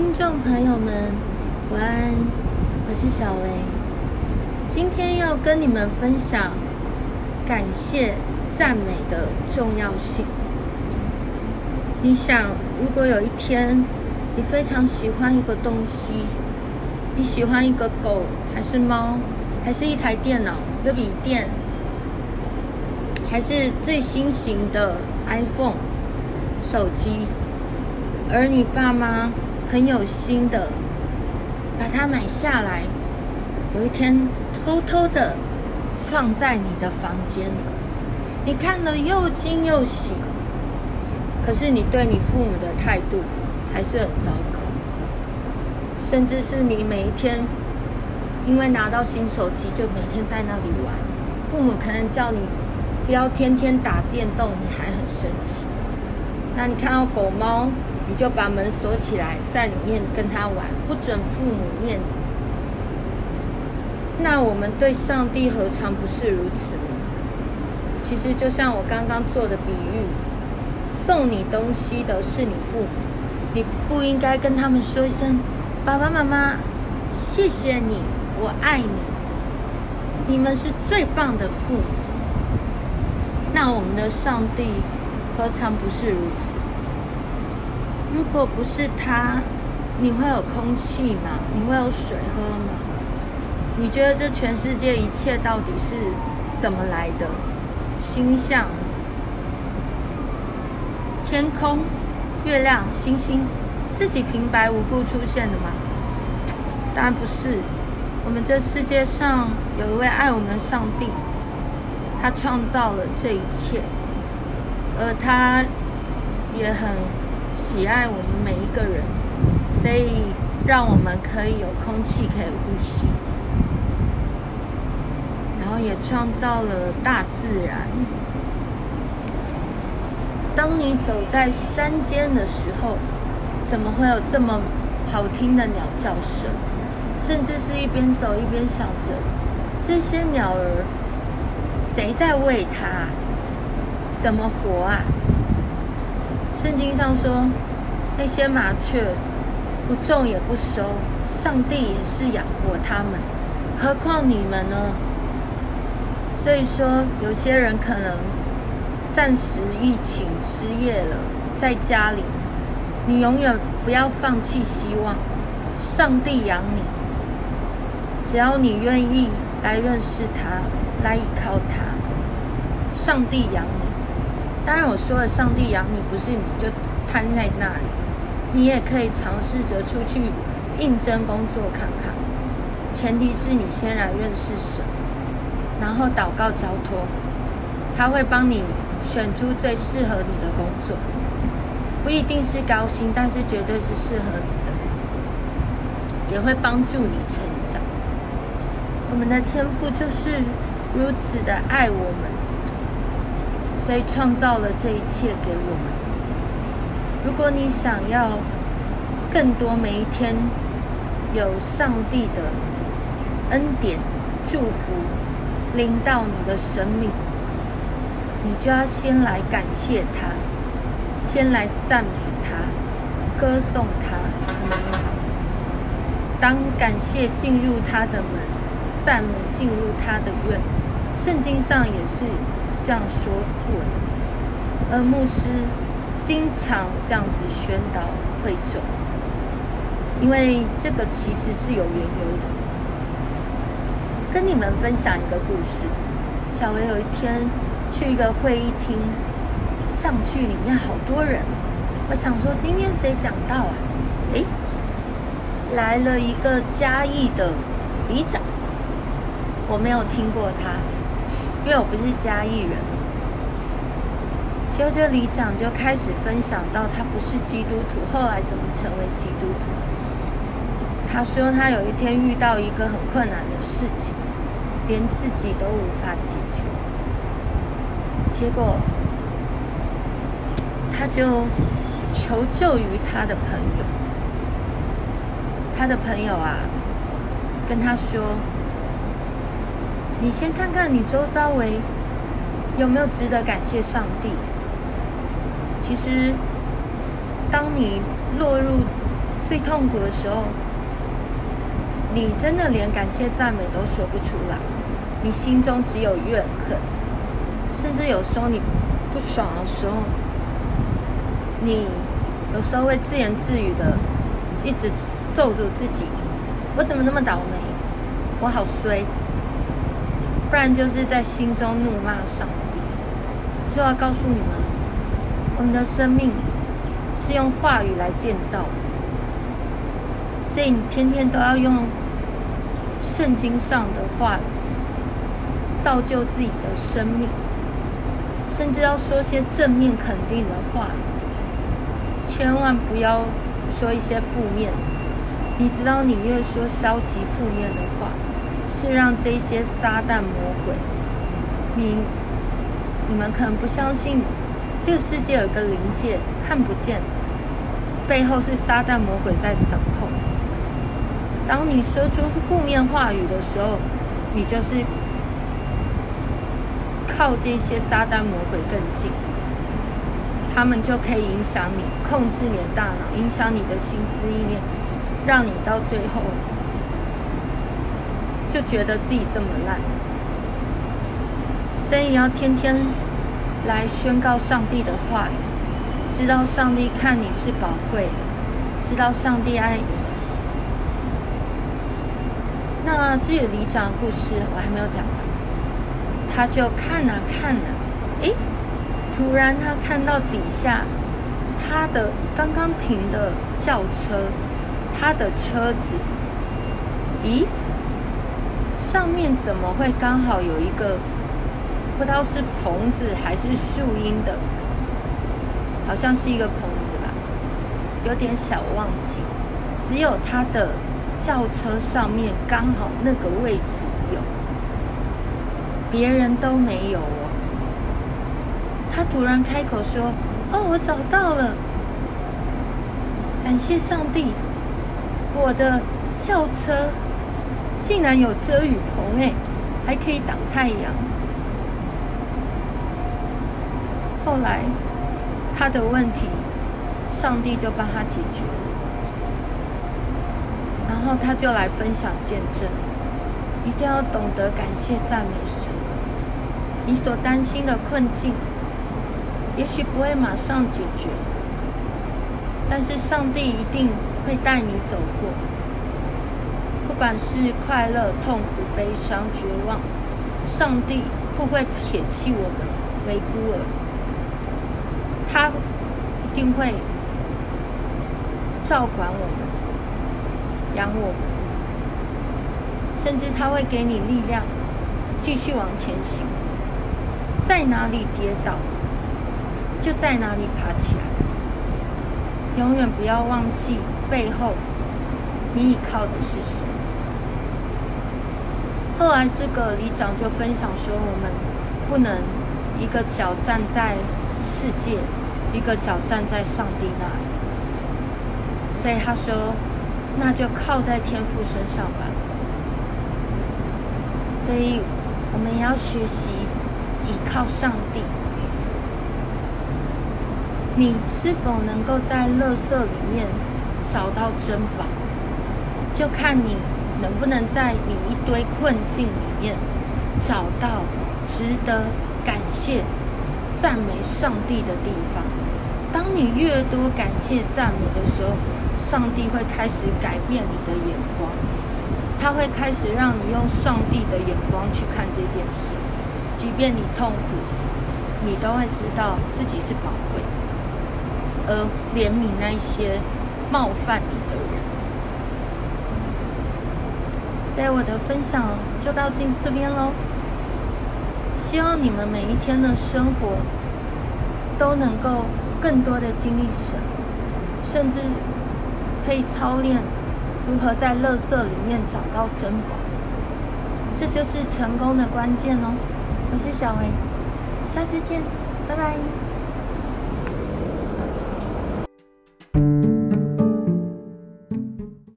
听众朋友们，晚安，我是小薇。今天要跟你们分享感谢、赞美的重要性。你想，如果有一天你非常喜欢一个东西，你喜欢一个狗，还是猫，还是一台电脑、一个笔电，还是最新型的 iPhone 手机，而你爸妈很有心的把它买下来，有一天偷偷的放在你的房间里，你看了又惊又喜，可是你对你父母的态度还是很糟糕，甚至是你每一天因为拿到新手机就每天在那里玩，父母可能叫你不要天天打电动，你还很生气。那你看到狗猫，你就把门锁起来，在里面跟他玩，不准父母念你。那我们对上帝何尝不是如此呢？其实就像我刚刚做的比喻，送你东西的是你父母，你不应该跟他们说一声“爸爸妈妈，谢谢你，我爱你”，你们是最棒的父母。那我们的上帝何尝不是如此？如果不是他，你会有空气吗？你会有水喝吗？你觉得这全世界一切到底是怎么来的？星象、天空、月亮、星星，自己平白无故出现的吗？当然不是。我们这世界上有一位爱我们的上帝，他创造了这一切，而他也很。喜爱我们每一个人，所以让我们可以有空气可以呼吸，然后也创造了大自然。当你走在山间的时候，怎么会有这么好听的鸟叫声？甚至是一边走一边想着，这些鸟儿谁在喂它？怎么活啊？圣经上说，那些麻雀不种也不收，上帝也是养活他们，何况你们呢？所以说，有些人可能暂时疫情失业了，在家里，你永远不要放弃希望，上帝养你，只要你愿意来认识他，来依靠他，上帝养。当然，我说了上帝养你，不是你就瘫在那里，你也可以尝试着出去应征工作看看。前提是你先来认识神，然后祷告交托，他会帮你选出最适合你的工作，不一定是高薪，但是绝对是适合你的，也会帮助你成长。我们的天赋就是如此的爱我们。所以创造了这一切给我们。如果你想要更多每一天有上帝的恩典祝福临到你的生命，你就要先来感谢他，先来赞美他，歌颂他。当感谢进入他的门，赞美进入他的院，圣经上也是。这样说过的，而牧师经常这样子宣导会众，因为这个其实是有缘由的。跟你们分享一个故事：小薇有一天去一个会议厅，上去里面好多人，我想说今天谁讲到啊？诶，来了一个嘉义的里长，我没有听过他。因为我不是嘉义人，结果这里长就开始分享到他不是基督徒，后来怎么成为基督徒。他说他有一天遇到一个很困难的事情，连自己都无法解决，结果他就求救于他的朋友。他的朋友啊，跟他说。你先看看你周遭围有没有值得感谢上帝。其实，当你落入最痛苦的时候，你真的连感谢赞美都说不出来，你心中只有怨恨，甚至有时候你不爽的时候，你有时候会自言自语的一直咒诅自己：我怎么那么倒霉？我好衰。不然就是在心中怒骂上帝。就要告诉你们，我们的生命是用话语来建造的，所以你天天都要用圣经上的话语造就自己的生命，甚至要说些正面肯定的话，千万不要说一些负面。你知道，你越说消极负面的话，是让这些撒旦魔鬼，你你们可能不相信，这个世界有个灵界看不见，背后是撒旦魔鬼在掌控。当你说出负面话语的时候，你就是靠这些撒旦魔鬼更近，他们就可以影响你，控制你的大脑，影响你的心思意念，让你到最后。就觉得自己这么烂，所以要天天来宣告上帝的话，知道上帝看你是宝贵的，知道上帝爱你。那这个里长的故事我还没有讲完，他就看啊看啊，诶，突然他看到底下他的刚刚停的轿车，他的车子，咦？上面怎么会刚好有一个不知道是棚子还是树荫的，好像是一个棚子吧，有点小忘记。只有他的轿车上面刚好那个位置有，别人都没有哦。他突然开口说：“哦，我找到了，感谢上帝，我的轿车。”竟然有遮雨棚哎，还可以挡太阳。后来他的问题，上帝就帮他解决了。然后他就来分享见证，一定要懂得感谢赞美神。你所担心的困境，也许不会马上解决，但是上帝一定会带你走过。不管是快乐、痛苦、悲伤、绝望，上帝会不会撇弃我们为孤儿，他一定会照管我们、养我们，甚至他会给你力量，继续往前行。在哪里跌倒，就在哪里爬起来。永远不要忘记背后你依靠的是谁。后来，这个里长就分享说：“我们不能一个脚站在世界，一个脚站在上帝那里。所以他说，那就靠在天父身上吧。所以，我们要学习依靠上帝。你是否能够在垃圾里面找到珍宝？就看你。”能不能在你一堆困境里面找到值得感谢、赞美上帝的地方？当你越多感谢、赞美的时候，上帝会开始改变你的眼光，他会开始让你用上帝的眼光去看这件事。即便你痛苦，你都会知道自己是宝贵，而怜悯那些冒犯你的人。在我的分享就到这这边喽。希望你们每一天的生活都能够更多的经历神，甚至可以操练如何在垃圾里面找到珍宝。这就是成功的关键哦。我是小薇，下次见，拜拜。